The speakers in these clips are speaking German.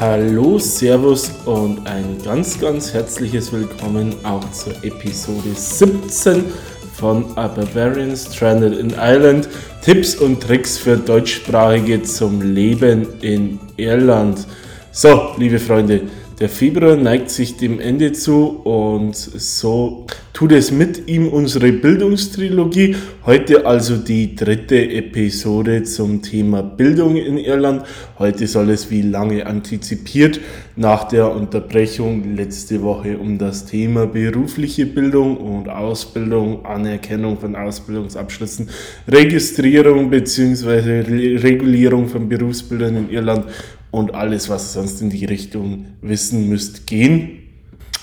Hallo, Servus und ein ganz, ganz herzliches Willkommen auch zur Episode 17 von A Barbarian Stranded in Ireland. Tipps und Tricks für Deutschsprachige zum Leben in Irland. So, liebe Freunde, der Februar neigt sich dem Ende zu und so tut es mit ihm unsere Bildungstrilogie. Heute also die dritte Episode zum Thema Bildung in Irland. Heute soll es wie lange antizipiert nach der Unterbrechung letzte Woche um das Thema berufliche Bildung und Ausbildung, Anerkennung von Ausbildungsabschlüssen, Registrierung bzw. Regulierung von Berufsbildern in Irland und alles, was sonst in die Richtung wissen müsst, gehen.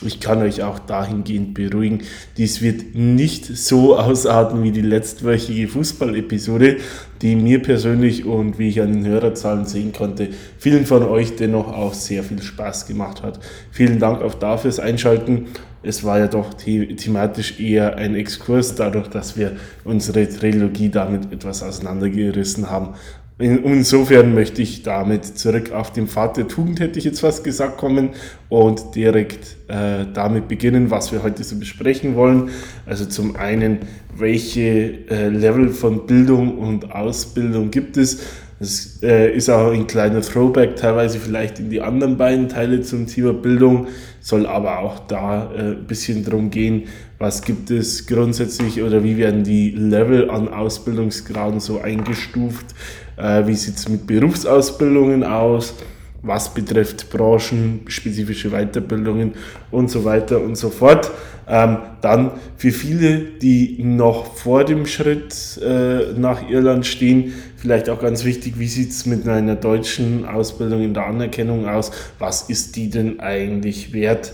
Ich kann euch auch dahingehend beruhigen, dies wird nicht so ausarten wie die letztwöchige Fußball-Episode, die mir persönlich und wie ich an den Hörerzahlen sehen konnte, vielen von euch dennoch auch sehr viel Spaß gemacht hat. Vielen Dank auch dafür fürs Einschalten. Es war ja doch the thematisch eher ein Exkurs, dadurch, dass wir unsere Trilogie damit etwas auseinandergerissen haben. Insofern möchte ich damit zurück auf den Pfad der Tugend, hätte ich jetzt fast gesagt, kommen und direkt äh, damit beginnen, was wir heute so besprechen wollen. Also zum einen, welche äh, Level von Bildung und Ausbildung gibt es? Das äh, ist auch ein kleiner Throwback, teilweise vielleicht in die anderen beiden Teile zum Thema Bildung, soll aber auch da äh, ein bisschen drum gehen, was gibt es grundsätzlich oder wie werden die Level an Ausbildungsgraden so eingestuft äh, wie sieht es mit Berufsausbildungen aus? Was betrifft branchenspezifische Weiterbildungen und so weiter und so fort. Ähm, dann für viele, die noch vor dem Schritt äh, nach Irland stehen, vielleicht auch ganz wichtig, wie sieht es mit einer deutschen Ausbildung in der Anerkennung aus? Was ist die denn eigentlich wert?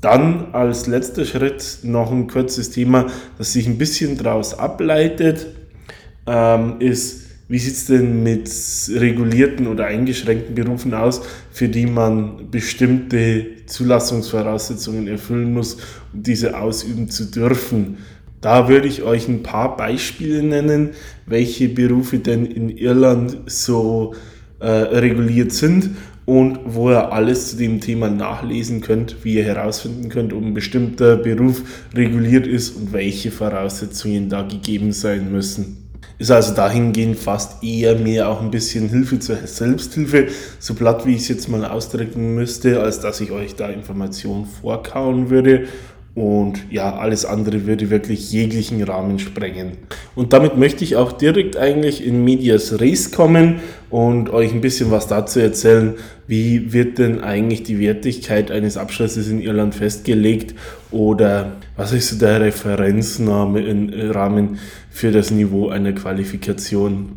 Dann als letzter Schritt noch ein kurzes Thema, das sich ein bisschen daraus ableitet, ähm, ist, wie sieht es denn mit regulierten oder eingeschränkten Berufen aus, für die man bestimmte Zulassungsvoraussetzungen erfüllen muss, um diese ausüben zu dürfen? Da würde ich euch ein paar Beispiele nennen, welche Berufe denn in Irland so äh, reguliert sind und wo ihr alles zu dem Thema nachlesen könnt, wie ihr herausfinden könnt, ob ein bestimmter Beruf reguliert ist und welche Voraussetzungen da gegeben sein müssen. Ist also dahingehend fast eher mehr auch ein bisschen Hilfe zur Selbsthilfe, so platt wie ich es jetzt mal ausdrücken müsste, als dass ich euch da Informationen vorkauen würde. Und ja, alles andere würde wirklich jeglichen Rahmen sprengen. Und damit möchte ich auch direkt eigentlich in Medias Res kommen und euch ein bisschen was dazu erzählen, wie wird denn eigentlich die Wertigkeit eines Abschlusses in Irland festgelegt oder was ist so der Referenznamen Rahmen für das Niveau einer Qualifikation.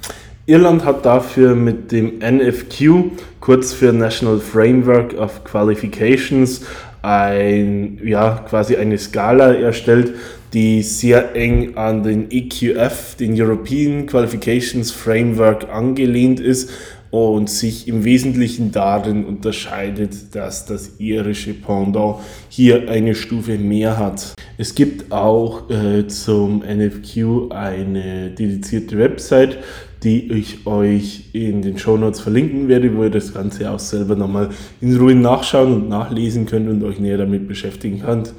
Irland hat dafür mit dem NFQ, kurz für National Framework of Qualifications, ein, ja, quasi eine Skala erstellt, die sehr eng an den EQF, den European Qualifications Framework, angelehnt ist und sich im Wesentlichen darin unterscheidet, dass das irische Pendant hier eine Stufe mehr hat. Es gibt auch äh, zum NFQ eine dedizierte Website, die ich euch in den Show Notes verlinken werde, wo ihr das Ganze auch selber nochmal in Ruhe nachschauen und nachlesen könnt und euch näher damit beschäftigen könnt.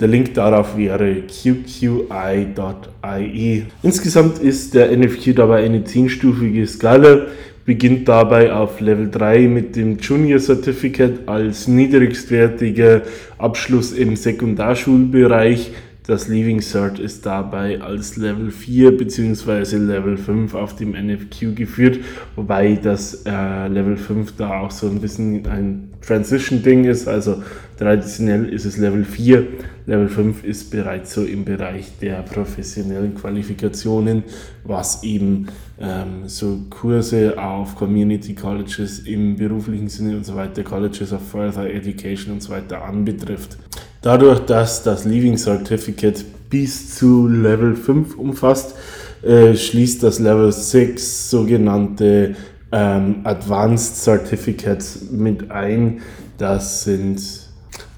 Der Link darauf wäre qqi.ie. Insgesamt ist der NFQ dabei eine zehnstufige Skala, beginnt dabei auf Level 3 mit dem Junior Certificate als niedrigstwertiger Abschluss im Sekundarschulbereich. Das Leaving Cert ist dabei als Level 4 bzw. Level 5 auf dem NFQ geführt, wobei das äh, Level 5 da auch so ein bisschen ein Transition-Ding ist. Also traditionell ist es Level 4, Level 5 ist bereits so im Bereich der professionellen Qualifikationen, was eben ähm, so Kurse auf Community Colleges im beruflichen Sinne und so weiter, Colleges of Further Education und so weiter anbetrifft. Dadurch, dass das Leaving Certificate bis zu Level 5 umfasst, äh, schließt das Level 6 sogenannte ähm, Advanced Certificates mit ein. Das sind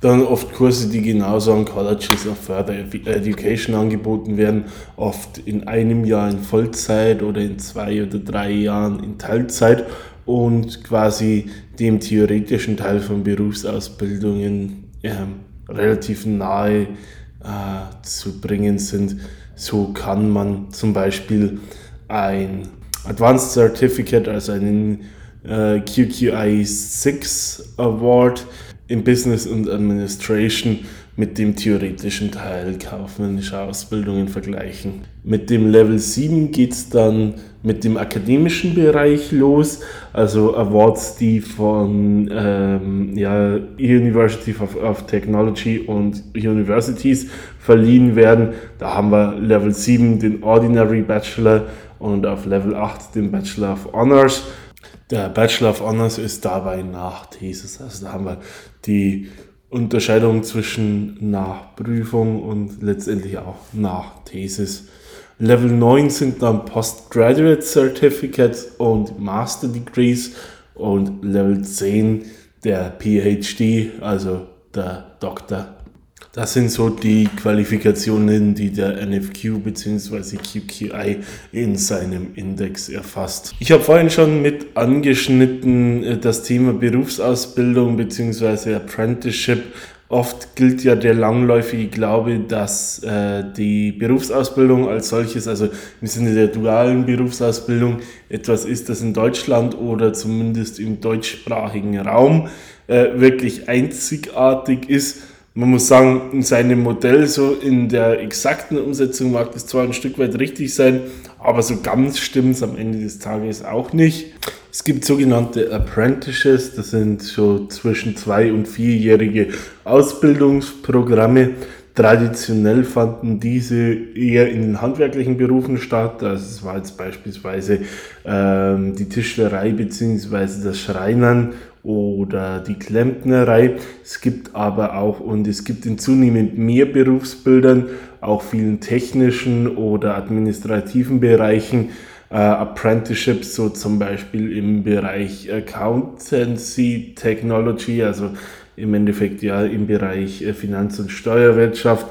dann oft Kurse, die genauso an Colleges of Further Education angeboten werden, oft in einem Jahr in Vollzeit oder in zwei oder drei Jahren in Teilzeit und quasi dem theoretischen Teil von Berufsausbildungen äh, relativ nahe äh, zu bringen sind. So kann man zum Beispiel ein Advanced Certificate, also einen äh, QQI 6 Award in Business und Administration mit dem theoretischen Teil kaufmännischer Ausbildungen vergleichen. Mit dem Level 7 geht es dann mit dem akademischen Bereich los, also Awards, die von ähm, ja, University of, of, Technology und Universities verliehen werden. Da haben wir Level 7 den Ordinary Bachelor und auf Level 8 den Bachelor of Honors. Der Bachelor of Honors ist dabei nach Thesis. Also da haben wir die Unterscheidung zwischen Nachprüfung und letztendlich auch nach Thesis. Level 9 sind dann Postgraduate Certificates und Master Degrees und Level 10 der PhD, also der Doktor. Das sind so die Qualifikationen, die der NFQ bzw. QQI in seinem Index erfasst. Ich habe vorhin schon mit angeschnitten äh, das Thema Berufsausbildung bzw. Apprenticeship. Oft gilt ja der langläufige Glaube, dass äh, die Berufsausbildung als solches, also im Sinne der dualen Berufsausbildung, etwas ist, das in Deutschland oder zumindest im deutschsprachigen Raum äh, wirklich einzigartig ist man muss sagen, in seinem Modell, so in der exakten Umsetzung mag das zwar ein Stück weit richtig sein, aber so ganz stimmt es am Ende des Tages auch nicht. Es gibt sogenannte Apprentices, das sind so zwischen zwei- und vierjährige Ausbildungsprogramme. Traditionell fanden diese eher in den handwerklichen Berufen statt. Das war jetzt beispielsweise ähm, die Tischlerei bzw. das Schreinern oder die Klempnerei. Es gibt aber auch und es gibt in zunehmend mehr Berufsbildern, auch vielen technischen oder administrativen Bereichen, äh, Apprenticeships, so zum Beispiel im Bereich Accountancy Technology, also im Endeffekt ja im Bereich äh, Finanz- und Steuerwirtschaft,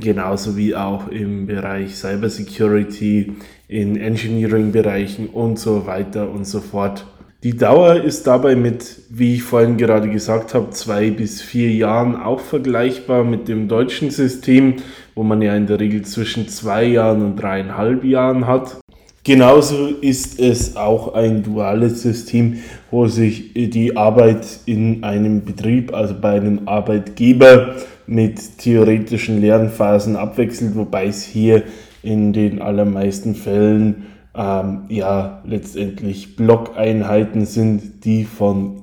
genauso wie auch im Bereich Cybersecurity, in Engineering-Bereichen und so weiter und so fort. Die Dauer ist dabei mit, wie ich vorhin gerade gesagt habe, zwei bis vier Jahren auch vergleichbar mit dem deutschen System, wo man ja in der Regel zwischen zwei Jahren und dreieinhalb Jahren hat. Genauso ist es auch ein duales System, wo sich die Arbeit in einem Betrieb, also bei einem Arbeitgeber mit theoretischen Lernphasen abwechselt, wobei es hier in den allermeisten Fällen ähm, ja letztendlich Blockeinheiten sind, die von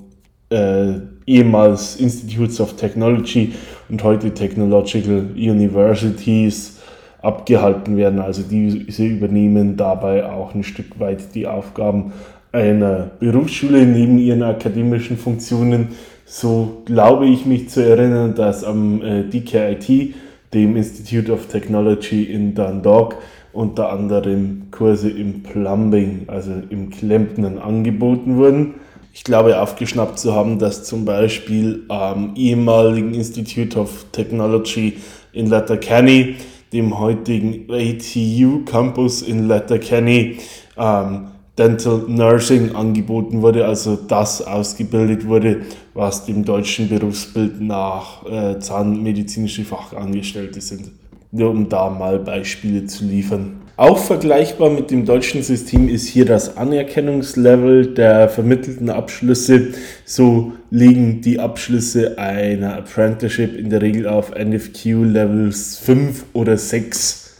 äh, ehemals Institutes of Technology und heute Technological Universities abgehalten werden. Also diese übernehmen dabei auch ein Stück weit die Aufgaben einer Berufsschule neben ihren akademischen Funktionen. So glaube ich mich zu erinnern, dass am äh, DKIT, dem Institute of Technology in Dundalk, unter anderem Kurse im Plumbing, also im Klempnen angeboten wurden. Ich glaube aufgeschnappt zu haben, dass zum Beispiel am ehemaligen Institute of Technology in Letterkenny, dem heutigen ATU Campus in Letterkenny, ähm, Dental Nursing angeboten wurde, also das ausgebildet wurde, was dem deutschen Berufsbild nach äh, zahnmedizinische Fachangestellte sind nur um da mal Beispiele zu liefern. Auch vergleichbar mit dem deutschen System ist hier das Anerkennungslevel der vermittelten Abschlüsse. So liegen die Abschlüsse einer Apprenticeship in der Regel auf NFQ Levels 5 oder 6.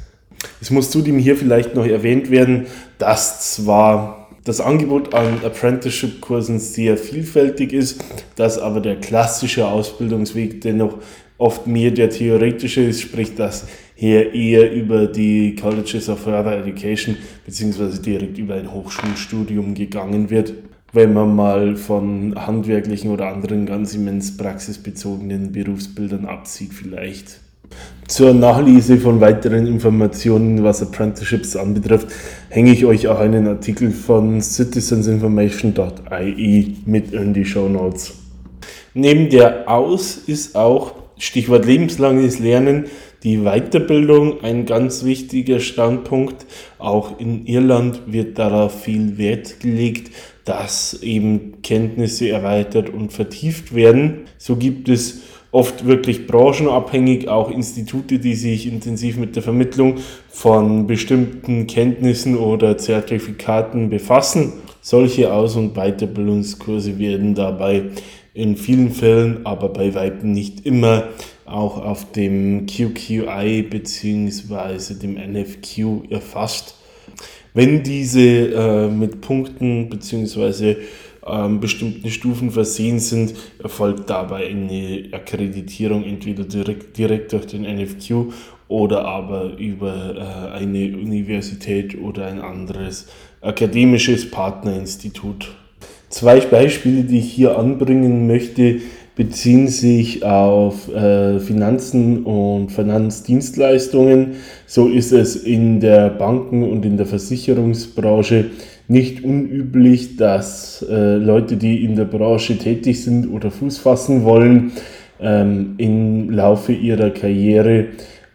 Es muss zudem hier vielleicht noch erwähnt werden, dass zwar das Angebot an Apprenticeship-Kursen sehr vielfältig ist, dass aber der klassische Ausbildungsweg dennoch oft mehr der theoretische ist, sprich, dass hier eher über die Colleges of Further Education beziehungsweise direkt über ein Hochschulstudium gegangen wird, wenn man mal von handwerklichen oder anderen ganz immens praxisbezogenen Berufsbildern absieht vielleicht. Zur Nachlese von weiteren Informationen, was Apprenticeships anbetrifft, hänge ich euch auch einen Artikel von citizensinformation.ie mit in die Show Notes. Neben der Aus ist auch Stichwort lebenslanges Lernen, die Weiterbildung ein ganz wichtiger Standpunkt. Auch in Irland wird darauf viel Wert gelegt, dass eben Kenntnisse erweitert und vertieft werden. So gibt es oft wirklich branchenabhängig auch Institute, die sich intensiv mit der Vermittlung von bestimmten Kenntnissen oder Zertifikaten befassen. Solche Aus- und Weiterbildungskurse werden dabei in vielen Fällen, aber bei Weitem nicht immer, auch auf dem QQI bzw. dem NFQ erfasst. Wenn diese äh, mit Punkten bzw. Ähm, bestimmten Stufen versehen sind, erfolgt dabei eine Akkreditierung entweder direkt, direkt durch den NFQ oder aber über äh, eine Universität oder ein anderes akademisches Partnerinstitut. Zwei Beispiele, die ich hier anbringen möchte, beziehen sich auf äh, Finanzen und Finanzdienstleistungen. So ist es in der Banken- und in der Versicherungsbranche nicht unüblich, dass äh, Leute, die in der Branche tätig sind oder Fuß fassen wollen, ähm, im Laufe ihrer Karriere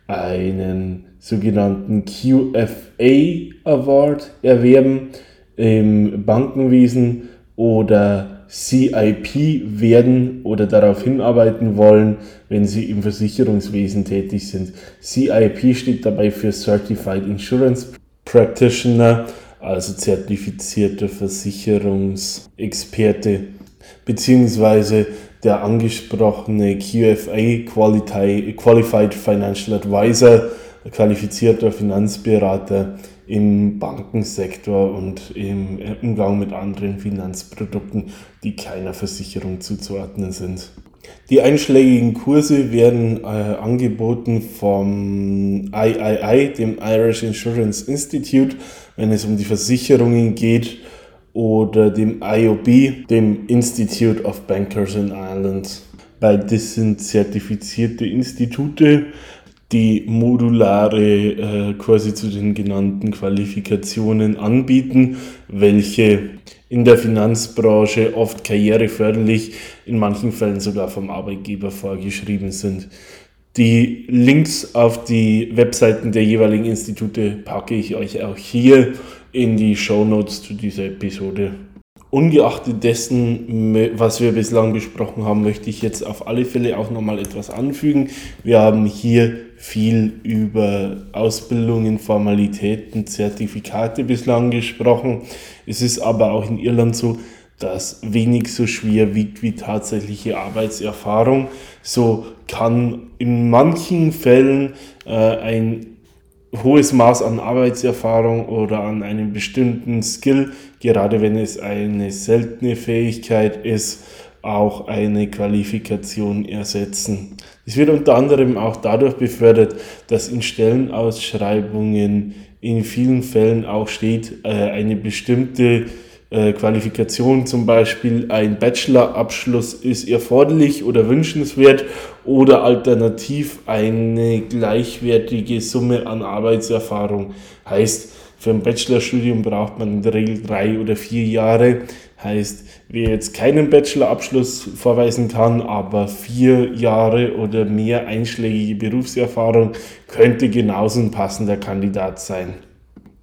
einen sogenannten QFA Award erwerben im Bankenwesen oder CIP werden oder darauf hinarbeiten wollen, wenn sie im Versicherungswesen tätig sind. CIP steht dabei für Certified Insurance Practitioner, also zertifizierter Versicherungsexperte, beziehungsweise der angesprochene QFA Qualified Financial Advisor, qualifizierter Finanzberater im Bankensektor und im Umgang mit anderen Finanzprodukten, die keiner Versicherung zuzuordnen sind. Die einschlägigen Kurse werden äh, angeboten vom III, dem Irish Insurance Institute, wenn es um die Versicherungen geht, oder dem IOB, dem Institute of Bankers in Ireland. Beides sind zertifizierte Institute, die modulare äh, Kurse zu den genannten Qualifikationen anbieten, welche in der Finanzbranche oft karriereförderlich, in manchen Fällen sogar vom Arbeitgeber vorgeschrieben sind. Die Links auf die Webseiten der jeweiligen Institute packe ich euch auch hier in die Show Notes zu dieser Episode. Ungeachtet dessen, was wir bislang besprochen haben, möchte ich jetzt auf alle Fälle auch nochmal etwas anfügen. Wir haben hier viel über Ausbildungen, Formalitäten, Zertifikate bislang gesprochen. Es ist aber auch in Irland so, dass wenig so schwer wiegt wie tatsächliche Arbeitserfahrung. So kann in manchen Fällen äh, ein hohes Maß an Arbeitserfahrung oder an einem bestimmten Skill, gerade wenn es eine seltene Fähigkeit ist, auch eine Qualifikation ersetzen. Es wird unter anderem auch dadurch befördert, dass in Stellenausschreibungen in vielen Fällen auch steht, äh, eine bestimmte äh, Qualifikation, zum Beispiel ein Bachelorabschluss ist erforderlich oder wünschenswert oder alternativ eine gleichwertige Summe an Arbeitserfahrung. Heißt, für ein Bachelorstudium braucht man in der Regel drei oder vier Jahre. Heißt, wer jetzt keinen Bachelorabschluss vorweisen kann, aber vier Jahre oder mehr einschlägige Berufserfahrung, könnte genauso ein passender Kandidat sein.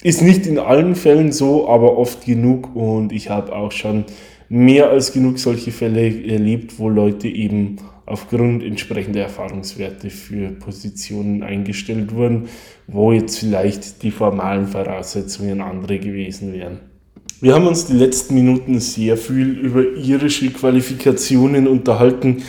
Ist nicht in allen Fällen so, aber oft genug und ich habe auch schon mehr als genug solche Fälle erlebt, wo Leute eben aufgrund entsprechender Erfahrungswerte für Positionen eingestellt wurden, wo jetzt vielleicht die formalen Voraussetzungen andere gewesen wären. Wir haben uns die letzten Minuten sehr viel über irische Qualifikationen unterhalten,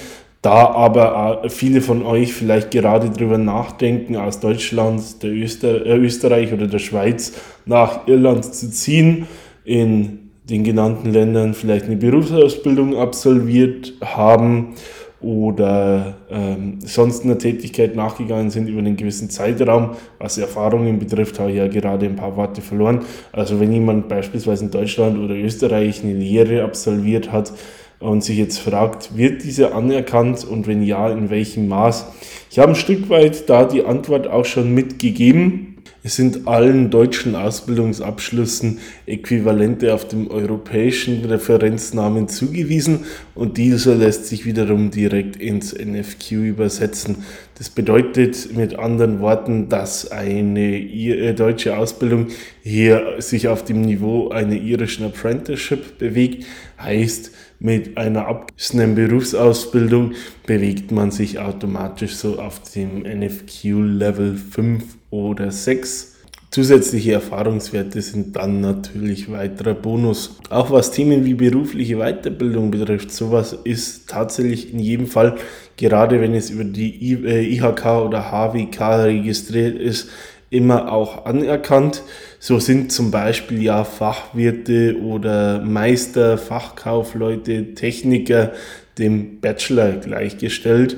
da aber viele von euch vielleicht gerade darüber nachdenken, aus Deutschland, der Öster äh, Österreich oder der Schweiz nach Irland zu ziehen, in den genannten Ländern vielleicht eine Berufsausbildung absolviert haben oder ähm, sonst einer Tätigkeit nachgegangen sind über einen gewissen Zeitraum. Was Erfahrungen betrifft, habe ich ja gerade ein paar Worte verloren. Also wenn jemand beispielsweise in Deutschland oder Österreich eine Lehre absolviert hat und sich jetzt fragt, wird diese anerkannt und wenn ja, in welchem Maß? Ich habe ein Stück weit da die Antwort auch schon mitgegeben. Es sind allen deutschen Ausbildungsabschlüssen Äquivalente auf dem europäischen Referenznamen zugewiesen und dieser lässt sich wiederum direkt ins NFQ übersetzen. Das bedeutet mit anderen Worten, dass eine äh, deutsche Ausbildung hier sich auf dem Niveau einer irischen Apprenticeship bewegt, heißt, mit einer abgeschlossenen Berufsausbildung bewegt man sich automatisch so auf dem NFQ Level 5 oder 6. Zusätzliche Erfahrungswerte sind dann natürlich weiterer Bonus. Auch was Themen wie berufliche Weiterbildung betrifft, sowas ist tatsächlich in jedem Fall, gerade wenn es über die IHK äh, oder HWK registriert ist, immer auch anerkannt. So sind zum Beispiel ja Fachwirte oder Meister, Fachkaufleute, Techniker dem Bachelor gleichgestellt.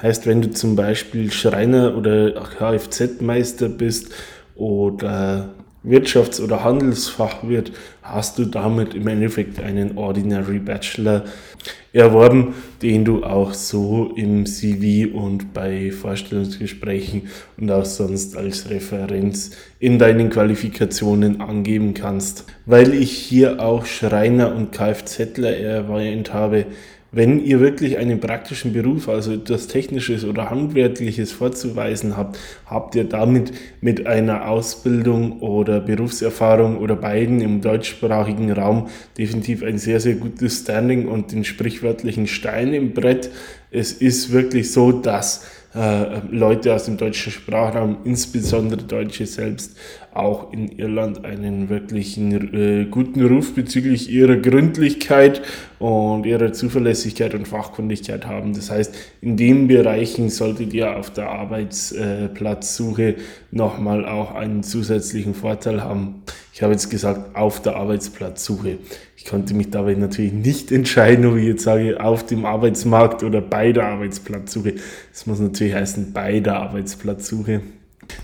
Heißt, wenn du zum Beispiel Schreiner oder Kfz-Meister bist oder Wirtschafts- oder Handelsfachwirt, hast du damit im Endeffekt einen Ordinary Bachelor erworben, den du auch so im CV und bei Vorstellungsgesprächen und auch sonst als Referenz in deinen Qualifikationen angeben kannst. Weil ich hier auch Schreiner und Kfzler erwähnt habe, wenn ihr wirklich einen praktischen Beruf, also etwas Technisches oder Handwerkliches vorzuweisen habt, habt ihr damit mit einer Ausbildung oder Berufserfahrung oder beiden im deutschsprachigen Raum definitiv ein sehr, sehr gutes Standing und den sprichwörtlichen Stein im Brett. Es ist wirklich so, dass äh, Leute aus dem deutschen Sprachraum, insbesondere Deutsche selbst, auch in Irland einen wirklichen äh, guten Ruf bezüglich ihrer Gründlichkeit und ihrer Zuverlässigkeit und Fachkundigkeit haben. Das heißt, in den Bereichen solltet ihr auf der Arbeitsplatzsuche nochmal auch einen zusätzlichen Vorteil haben. Ich habe jetzt gesagt, auf der Arbeitsplatzsuche. Ich konnte mich dabei natürlich nicht entscheiden, ob ich jetzt sage, auf dem Arbeitsmarkt oder bei der Arbeitsplatzsuche. Das muss natürlich heißen, bei der Arbeitsplatzsuche.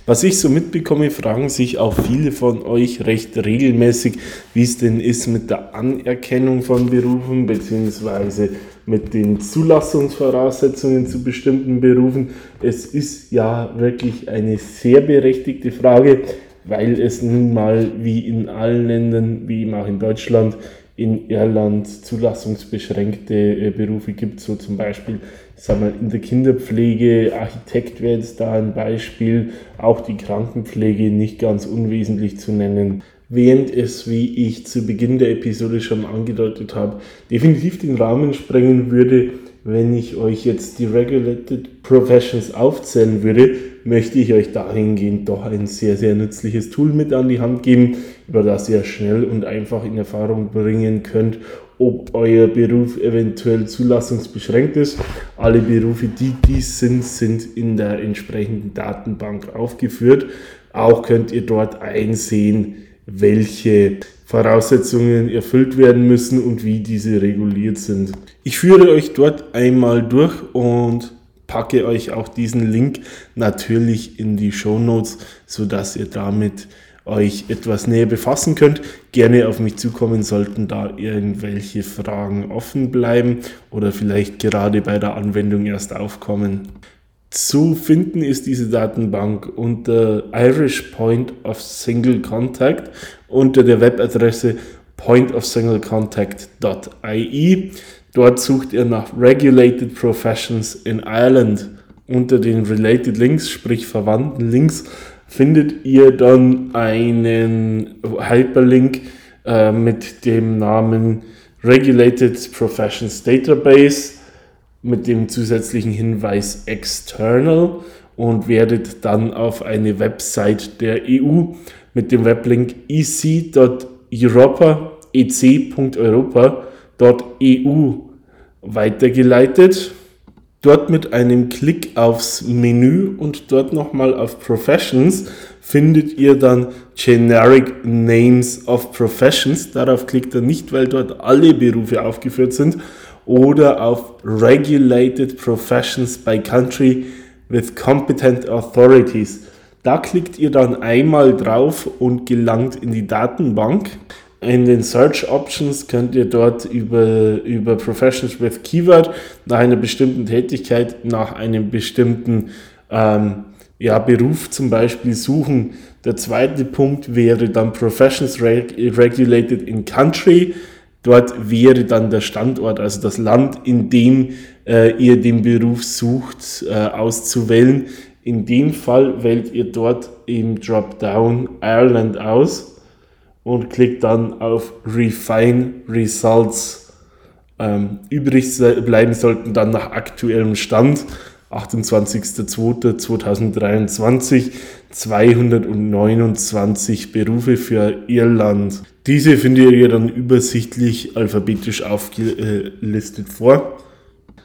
Was ich so mitbekomme, fragen sich auch viele von euch recht regelmäßig, wie es denn ist mit der Anerkennung von Berufen bzw. mit den Zulassungsvoraussetzungen zu bestimmten Berufen. Es ist ja wirklich eine sehr berechtigte Frage, weil es nun mal wie in allen Ländern, wie eben auch in Deutschland, in Irland zulassungsbeschränkte äh, Berufe gibt, so zum Beispiel sag mal, in der Kinderpflege, Architekt wäre jetzt da ein Beispiel, auch die Krankenpflege nicht ganz unwesentlich zu nennen. Während es, wie ich zu Beginn der Episode schon angedeutet habe, definitiv den Rahmen sprengen würde, wenn ich euch jetzt die Regulated Professions aufzählen würde, möchte ich euch dahingehend doch ein sehr, sehr nützliches Tool mit an die Hand geben, über das ihr schnell und einfach in Erfahrung bringen könnt, ob euer Beruf eventuell zulassungsbeschränkt ist. Alle Berufe, die dies sind, sind in der entsprechenden Datenbank aufgeführt. Auch könnt ihr dort einsehen, welche Voraussetzungen erfüllt werden müssen und wie diese reguliert sind. Ich führe euch dort einmal durch und packe euch auch diesen Link natürlich in die Show Notes, sodass ihr damit euch etwas näher befassen könnt. Gerne auf mich zukommen, sollten da irgendwelche Fragen offen bleiben oder vielleicht gerade bei der Anwendung erst aufkommen. Zu finden ist diese Datenbank unter Irish Point of Single Contact unter der Webadresse pointofsinglecontact.ie. Dort sucht ihr nach Regulated Professions in Ireland. Unter den Related Links, sprich verwandten Links, findet ihr dann einen Hyperlink äh, mit dem Namen Regulated Professions Database mit dem zusätzlichen Hinweis External und werdet dann auf eine Website der EU mit dem Weblink ec.europa ec.europa.eu weitergeleitet dort mit einem Klick aufs Menü und dort nochmal auf Professions findet ihr dann Generic Names of Professions. Darauf klickt er nicht, weil dort alle Berufe aufgeführt sind. Oder auf Regulated Professions by Country with Competent Authorities. Da klickt ihr dann einmal drauf und gelangt in die Datenbank. In den Search Options könnt ihr dort über, über Professionals with Keyword nach einer bestimmten Tätigkeit, nach einem bestimmten ähm, ja, Beruf zum Beispiel suchen. Der zweite Punkt wäre dann Professions Regulated in Country. Dort wäre dann der Standort, also das Land, in dem äh, ihr den Beruf sucht, äh, auszuwählen. In dem Fall wählt ihr dort im Dropdown Ireland aus und klickt dann auf Refine Results. Ähm, übrig bleiben sollten dann nach aktuellem Stand 28.02.2023 229 Berufe für Irland. Diese findet ihr dann übersichtlich alphabetisch aufgelistet vor.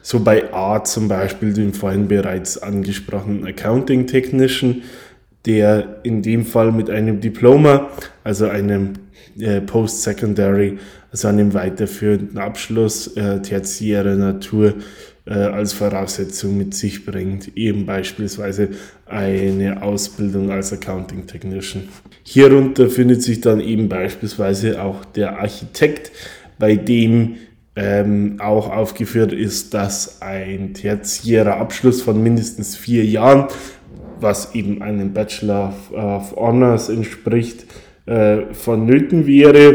So bei A zum Beispiel den vorhin bereits angesprochenen Accounting Technician, der in dem Fall mit einem Diploma, also einem äh, Post-Secondary, also einem weiterführenden Abschluss äh, tertiärer Natur äh, als Voraussetzung mit sich bringt, eben beispielsweise eine Ausbildung als Accounting Technician. Hierunter findet sich dann eben beispielsweise auch der Architekt, bei dem ähm, auch aufgeführt ist, dass ein tertiärer Abschluss von mindestens vier Jahren, was eben einem Bachelor of, Honors entspricht, äh, vonnöten wäre.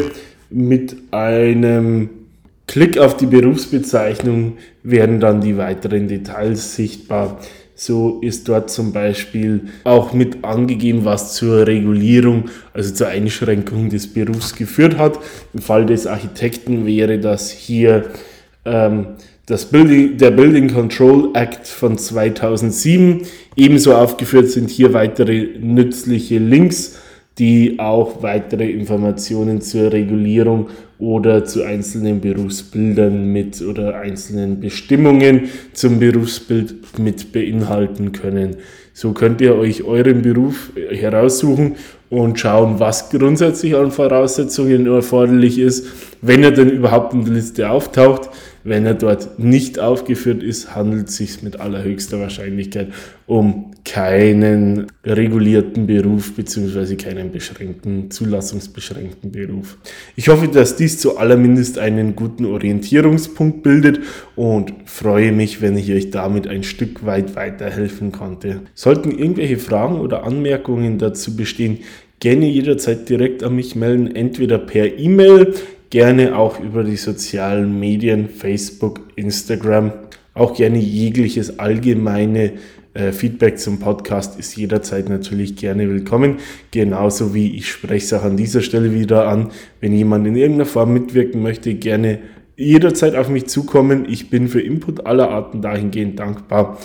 Mit einem Klick auf die Berufsbezeichnung werden dann die weiteren Details sichtbar. So ist dort zum Beispiel auch mit angegeben, was zur Regulierung, also zur Einschränkung des Berufs geführt hat. Im Fall des Architekten wäre das hier ähm, das Building, der Building Control Act von 2007. Ebenso aufgeführt sind hier weitere nützliche Links die auch weitere Informationen zur Regulierung oder zu einzelnen Berufsbildern mit oder einzelnen Bestimmungen zum Berufsbild mit beinhalten können. So könnt ihr euch euren Beruf heraussuchen und schauen, was grundsätzlich an Voraussetzungen erforderlich ist, wenn er denn überhaupt in der Liste auftaucht. Wenn er dort nicht aufgeführt ist, handelt es sich mit allerhöchster Wahrscheinlichkeit um keinen regulierten Beruf bzw. keinen beschränkten, zulassungsbeschränkten Beruf. Ich hoffe, dass dies zu allermindest einen guten Orientierungspunkt bildet und freue mich, wenn ich euch damit ein Stück weit weiterhelfen konnte. Sollten irgendwelche Fragen oder Anmerkungen dazu bestehen, gerne jederzeit direkt an mich melden, entweder per E-Mail, gerne auch über die sozialen Medien, Facebook, Instagram. Auch gerne jegliches allgemeine äh, Feedback zum Podcast ist jederzeit natürlich gerne willkommen. Genauso wie ich spreche es auch an dieser Stelle wieder an. Wenn jemand in irgendeiner Form mitwirken möchte, gerne jederzeit auf mich zukommen. Ich bin für Input aller Arten dahingehend dankbar.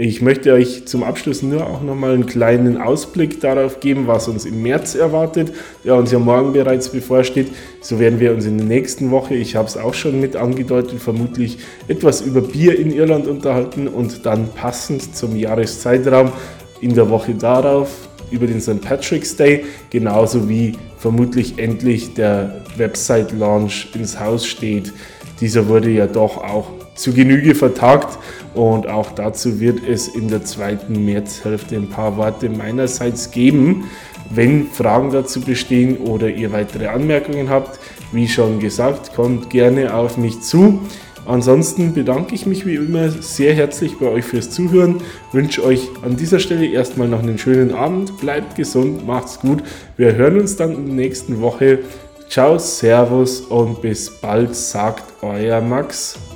Ich möchte euch zum Abschluss nur auch nochmal einen kleinen Ausblick darauf geben, was uns im März erwartet, der uns ja morgen bereits bevorsteht. So werden wir uns in der nächsten Woche, ich habe es auch schon mit angedeutet, vermutlich etwas über Bier in Irland unterhalten und dann passend zum Jahreszeitraum in der Woche darauf über den St. Patrick's Day, genauso wie vermutlich endlich der Website-Launch ins Haus steht. Dieser wurde ja doch auch zu Genüge vertagt und auch dazu wird es in der zweiten Märzhälfte ein paar Worte meinerseits geben. Wenn Fragen dazu bestehen oder ihr weitere Anmerkungen habt, wie schon gesagt, kommt gerne auf mich zu. Ansonsten bedanke ich mich wie immer sehr herzlich bei euch fürs Zuhören, wünsche euch an dieser Stelle erstmal noch einen schönen Abend, bleibt gesund, macht's gut. Wir hören uns dann in der nächsten Woche. Ciao, Servus und bis bald, sagt euer Max.